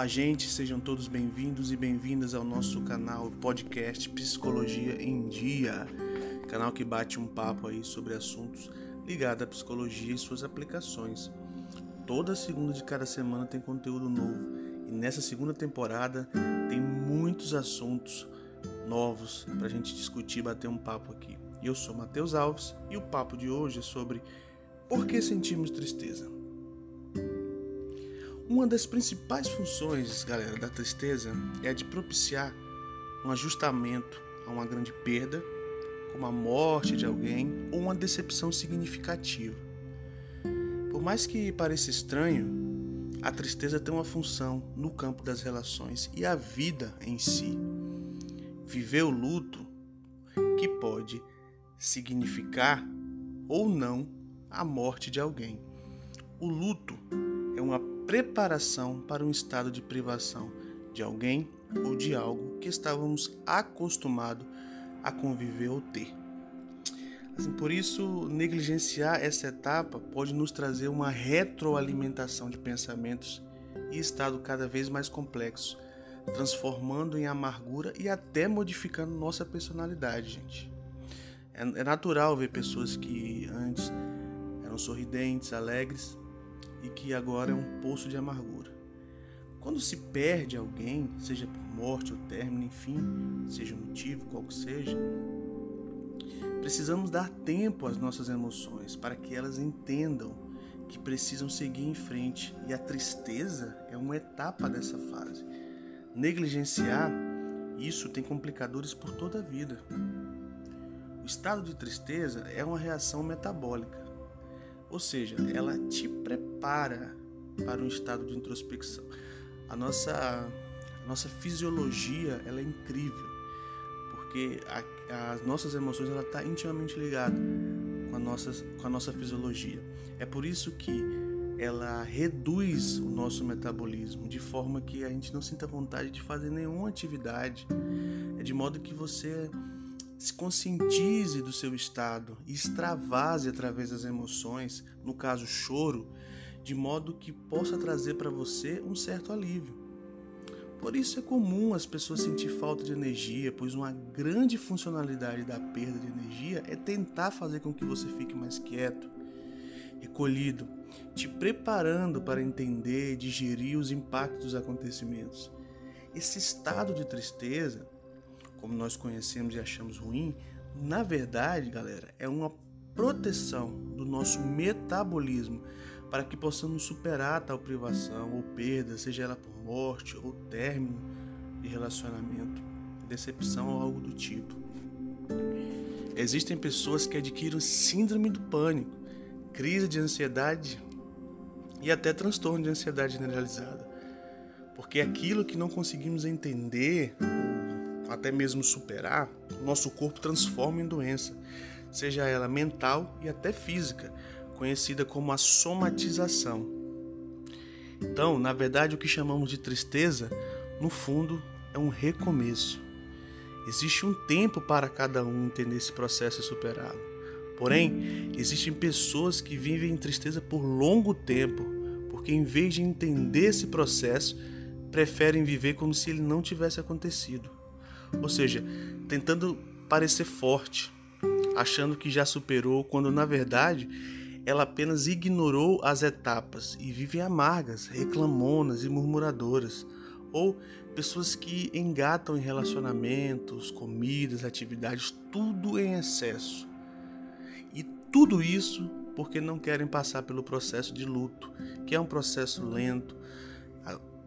Olá, gente, sejam todos bem-vindos e bem-vindas ao nosso canal podcast Psicologia em Dia, canal que bate um papo aí sobre assuntos ligados à psicologia e suas aplicações. Toda segunda de cada semana tem conteúdo novo e nessa segunda temporada tem muitos assuntos novos para a gente discutir, bater um papo aqui. Eu sou Matheus Alves e o papo de hoje é sobre por que sentimos tristeza. Uma das principais funções, galera, da tristeza é a de propiciar um ajustamento a uma grande perda, como a morte de alguém ou uma decepção significativa. Por mais que pareça estranho, a tristeza tem uma função no campo das relações e a vida em si. Viver o luto, que pode significar ou não a morte de alguém. O luto é uma preparação para um estado de privação de alguém ou de algo que estávamos acostumados a conviver ou ter. Assim, por isso, negligenciar essa etapa pode nos trazer uma retroalimentação de pensamentos e estado cada vez mais complexo, transformando em amargura e até modificando nossa personalidade, gente. É, é natural ver pessoas que antes eram sorridentes, alegres, e que agora é um poço de amargura. Quando se perde alguém, seja por morte ou término, enfim, seja o motivo, qual que seja, precisamos dar tempo às nossas emoções para que elas entendam que precisam seguir em frente e a tristeza é uma etapa dessa fase. Negligenciar isso tem complicadores por toda a vida. O estado de tristeza é uma reação metabólica ou seja, ela te prepara para um estado de introspecção. A nossa, a nossa fisiologia ela é incrível, porque a, as nossas emoções ela está intimamente ligada com a, nossa, com a nossa fisiologia. É por isso que ela reduz o nosso metabolismo de forma que a gente não sinta vontade de fazer nenhuma atividade, é de modo que você se conscientize do seu estado e extravase através das emoções, no caso choro, de modo que possa trazer para você um certo alívio. Por isso é comum as pessoas sentir falta de energia, pois uma grande funcionalidade da perda de energia é tentar fazer com que você fique mais quieto, recolhido, te preparando para entender e digerir os impactos dos acontecimentos. Esse estado de tristeza como nós conhecemos e achamos ruim, na verdade, galera, é uma proteção do nosso metabolismo para que possamos superar tal privação ou perda, seja ela por morte ou término de relacionamento, decepção ou algo do tipo. Existem pessoas que adquirem síndrome do pânico, crise de ansiedade e até transtorno de ansiedade generalizada. Porque aquilo que não conseguimos entender até mesmo superar, nosso corpo transforma em doença, seja ela mental e até física, conhecida como a somatização. Então, na verdade, o que chamamos de tristeza, no fundo, é um recomeço. Existe um tempo para cada um entender esse processo e superá-lo. Porém, existem pessoas que vivem em tristeza por longo tempo, porque em vez de entender esse processo, preferem viver como se ele não tivesse acontecido. Ou seja, tentando parecer forte, achando que já superou, quando na verdade ela apenas ignorou as etapas e vivem amargas, reclamonas e murmuradoras, ou pessoas que engatam em relacionamentos, comidas, atividades, tudo em excesso. E tudo isso porque não querem passar pelo processo de luto, que é um processo lento,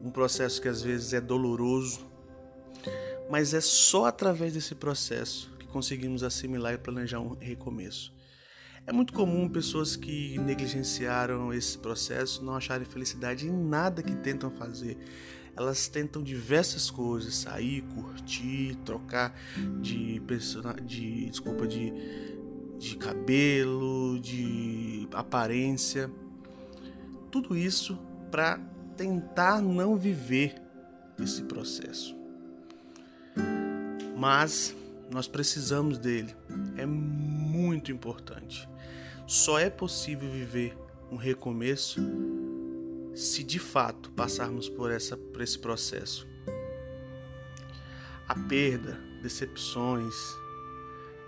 um processo que às vezes é doloroso, mas é só através desse processo que conseguimos assimilar e planejar um recomeço. É muito comum pessoas que negligenciaram esse processo não acharem felicidade em nada que tentam fazer. Elas tentam diversas coisas, sair, curtir, trocar de de desculpa de de cabelo, de aparência. Tudo isso para tentar não viver esse processo mas nós precisamos dele. É muito importante. Só é possível viver um recomeço se de fato passarmos por, essa, por esse processo. A perda, decepções,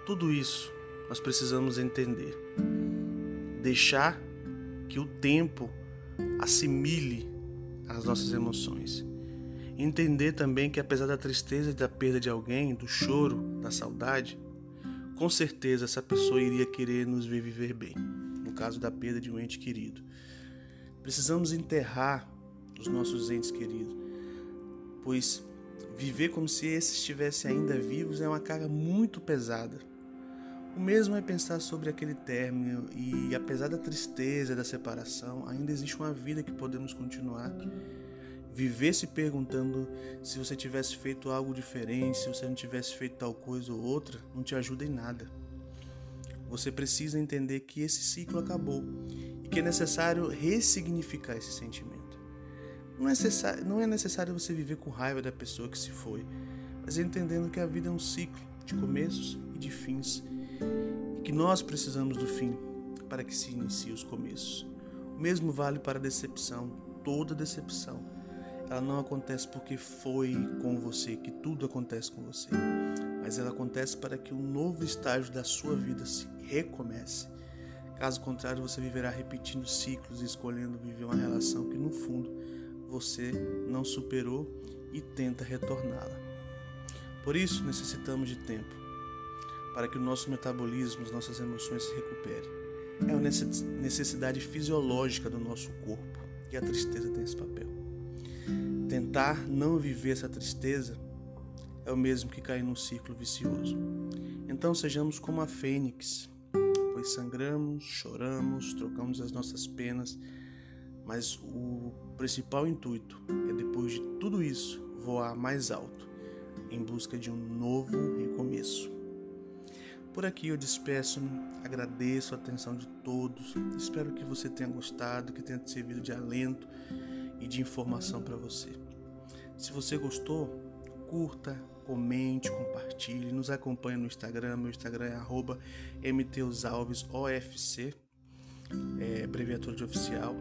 tudo isso nós precisamos entender. Deixar que o tempo assimile as nossas emoções. Entender também que apesar da tristeza e da perda de alguém, do choro, da saudade, com certeza essa pessoa iria querer nos ver viver bem, no caso da perda de um ente querido. Precisamos enterrar os nossos entes queridos, pois viver como se esses estivessem ainda vivos é uma carga muito pesada. O mesmo é pensar sobre aquele término e, apesar da tristeza da separação, ainda existe uma vida que podemos continuar. Viver se perguntando se você tivesse feito algo diferente, se você não tivesse feito tal coisa ou outra, não te ajuda em nada. Você precisa entender que esse ciclo acabou e que é necessário ressignificar esse sentimento. Não é, necessário, não é necessário você viver com raiva da pessoa que se foi, mas entendendo que a vida é um ciclo de começos e de fins e que nós precisamos do fim para que se inicie os começos. O mesmo vale para a decepção, toda decepção. Ela não acontece porque foi com você, que tudo acontece com você, mas ela acontece para que um novo estágio da sua vida se recomece. Caso contrário, você viverá repetindo ciclos e escolhendo viver uma relação que no fundo você não superou e tenta retorná-la. Por isso, necessitamos de tempo para que o nosso metabolismo, as nossas emoções se recuperem. É uma necessidade fisiológica do nosso corpo e a tristeza tem esse papel. Tentar não viver essa tristeza é o mesmo que cair num ciclo vicioso. Então sejamos como a fênix, pois sangramos, choramos, trocamos as nossas penas, mas o principal intuito é depois de tudo isso voar mais alto em busca de um novo recomeço. Por aqui eu despeço-me, agradeço a atenção de todos, espero que você tenha gostado, que tenha servido de alento e de informação para você. Se você gostou, curta, comente, compartilhe, nos acompanhe no Instagram, meu Instagram é mteusalvesofc, é abreviatura de oficial.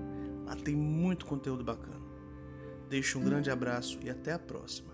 Lá tem muito conteúdo bacana. Deixo um grande abraço e até a próxima.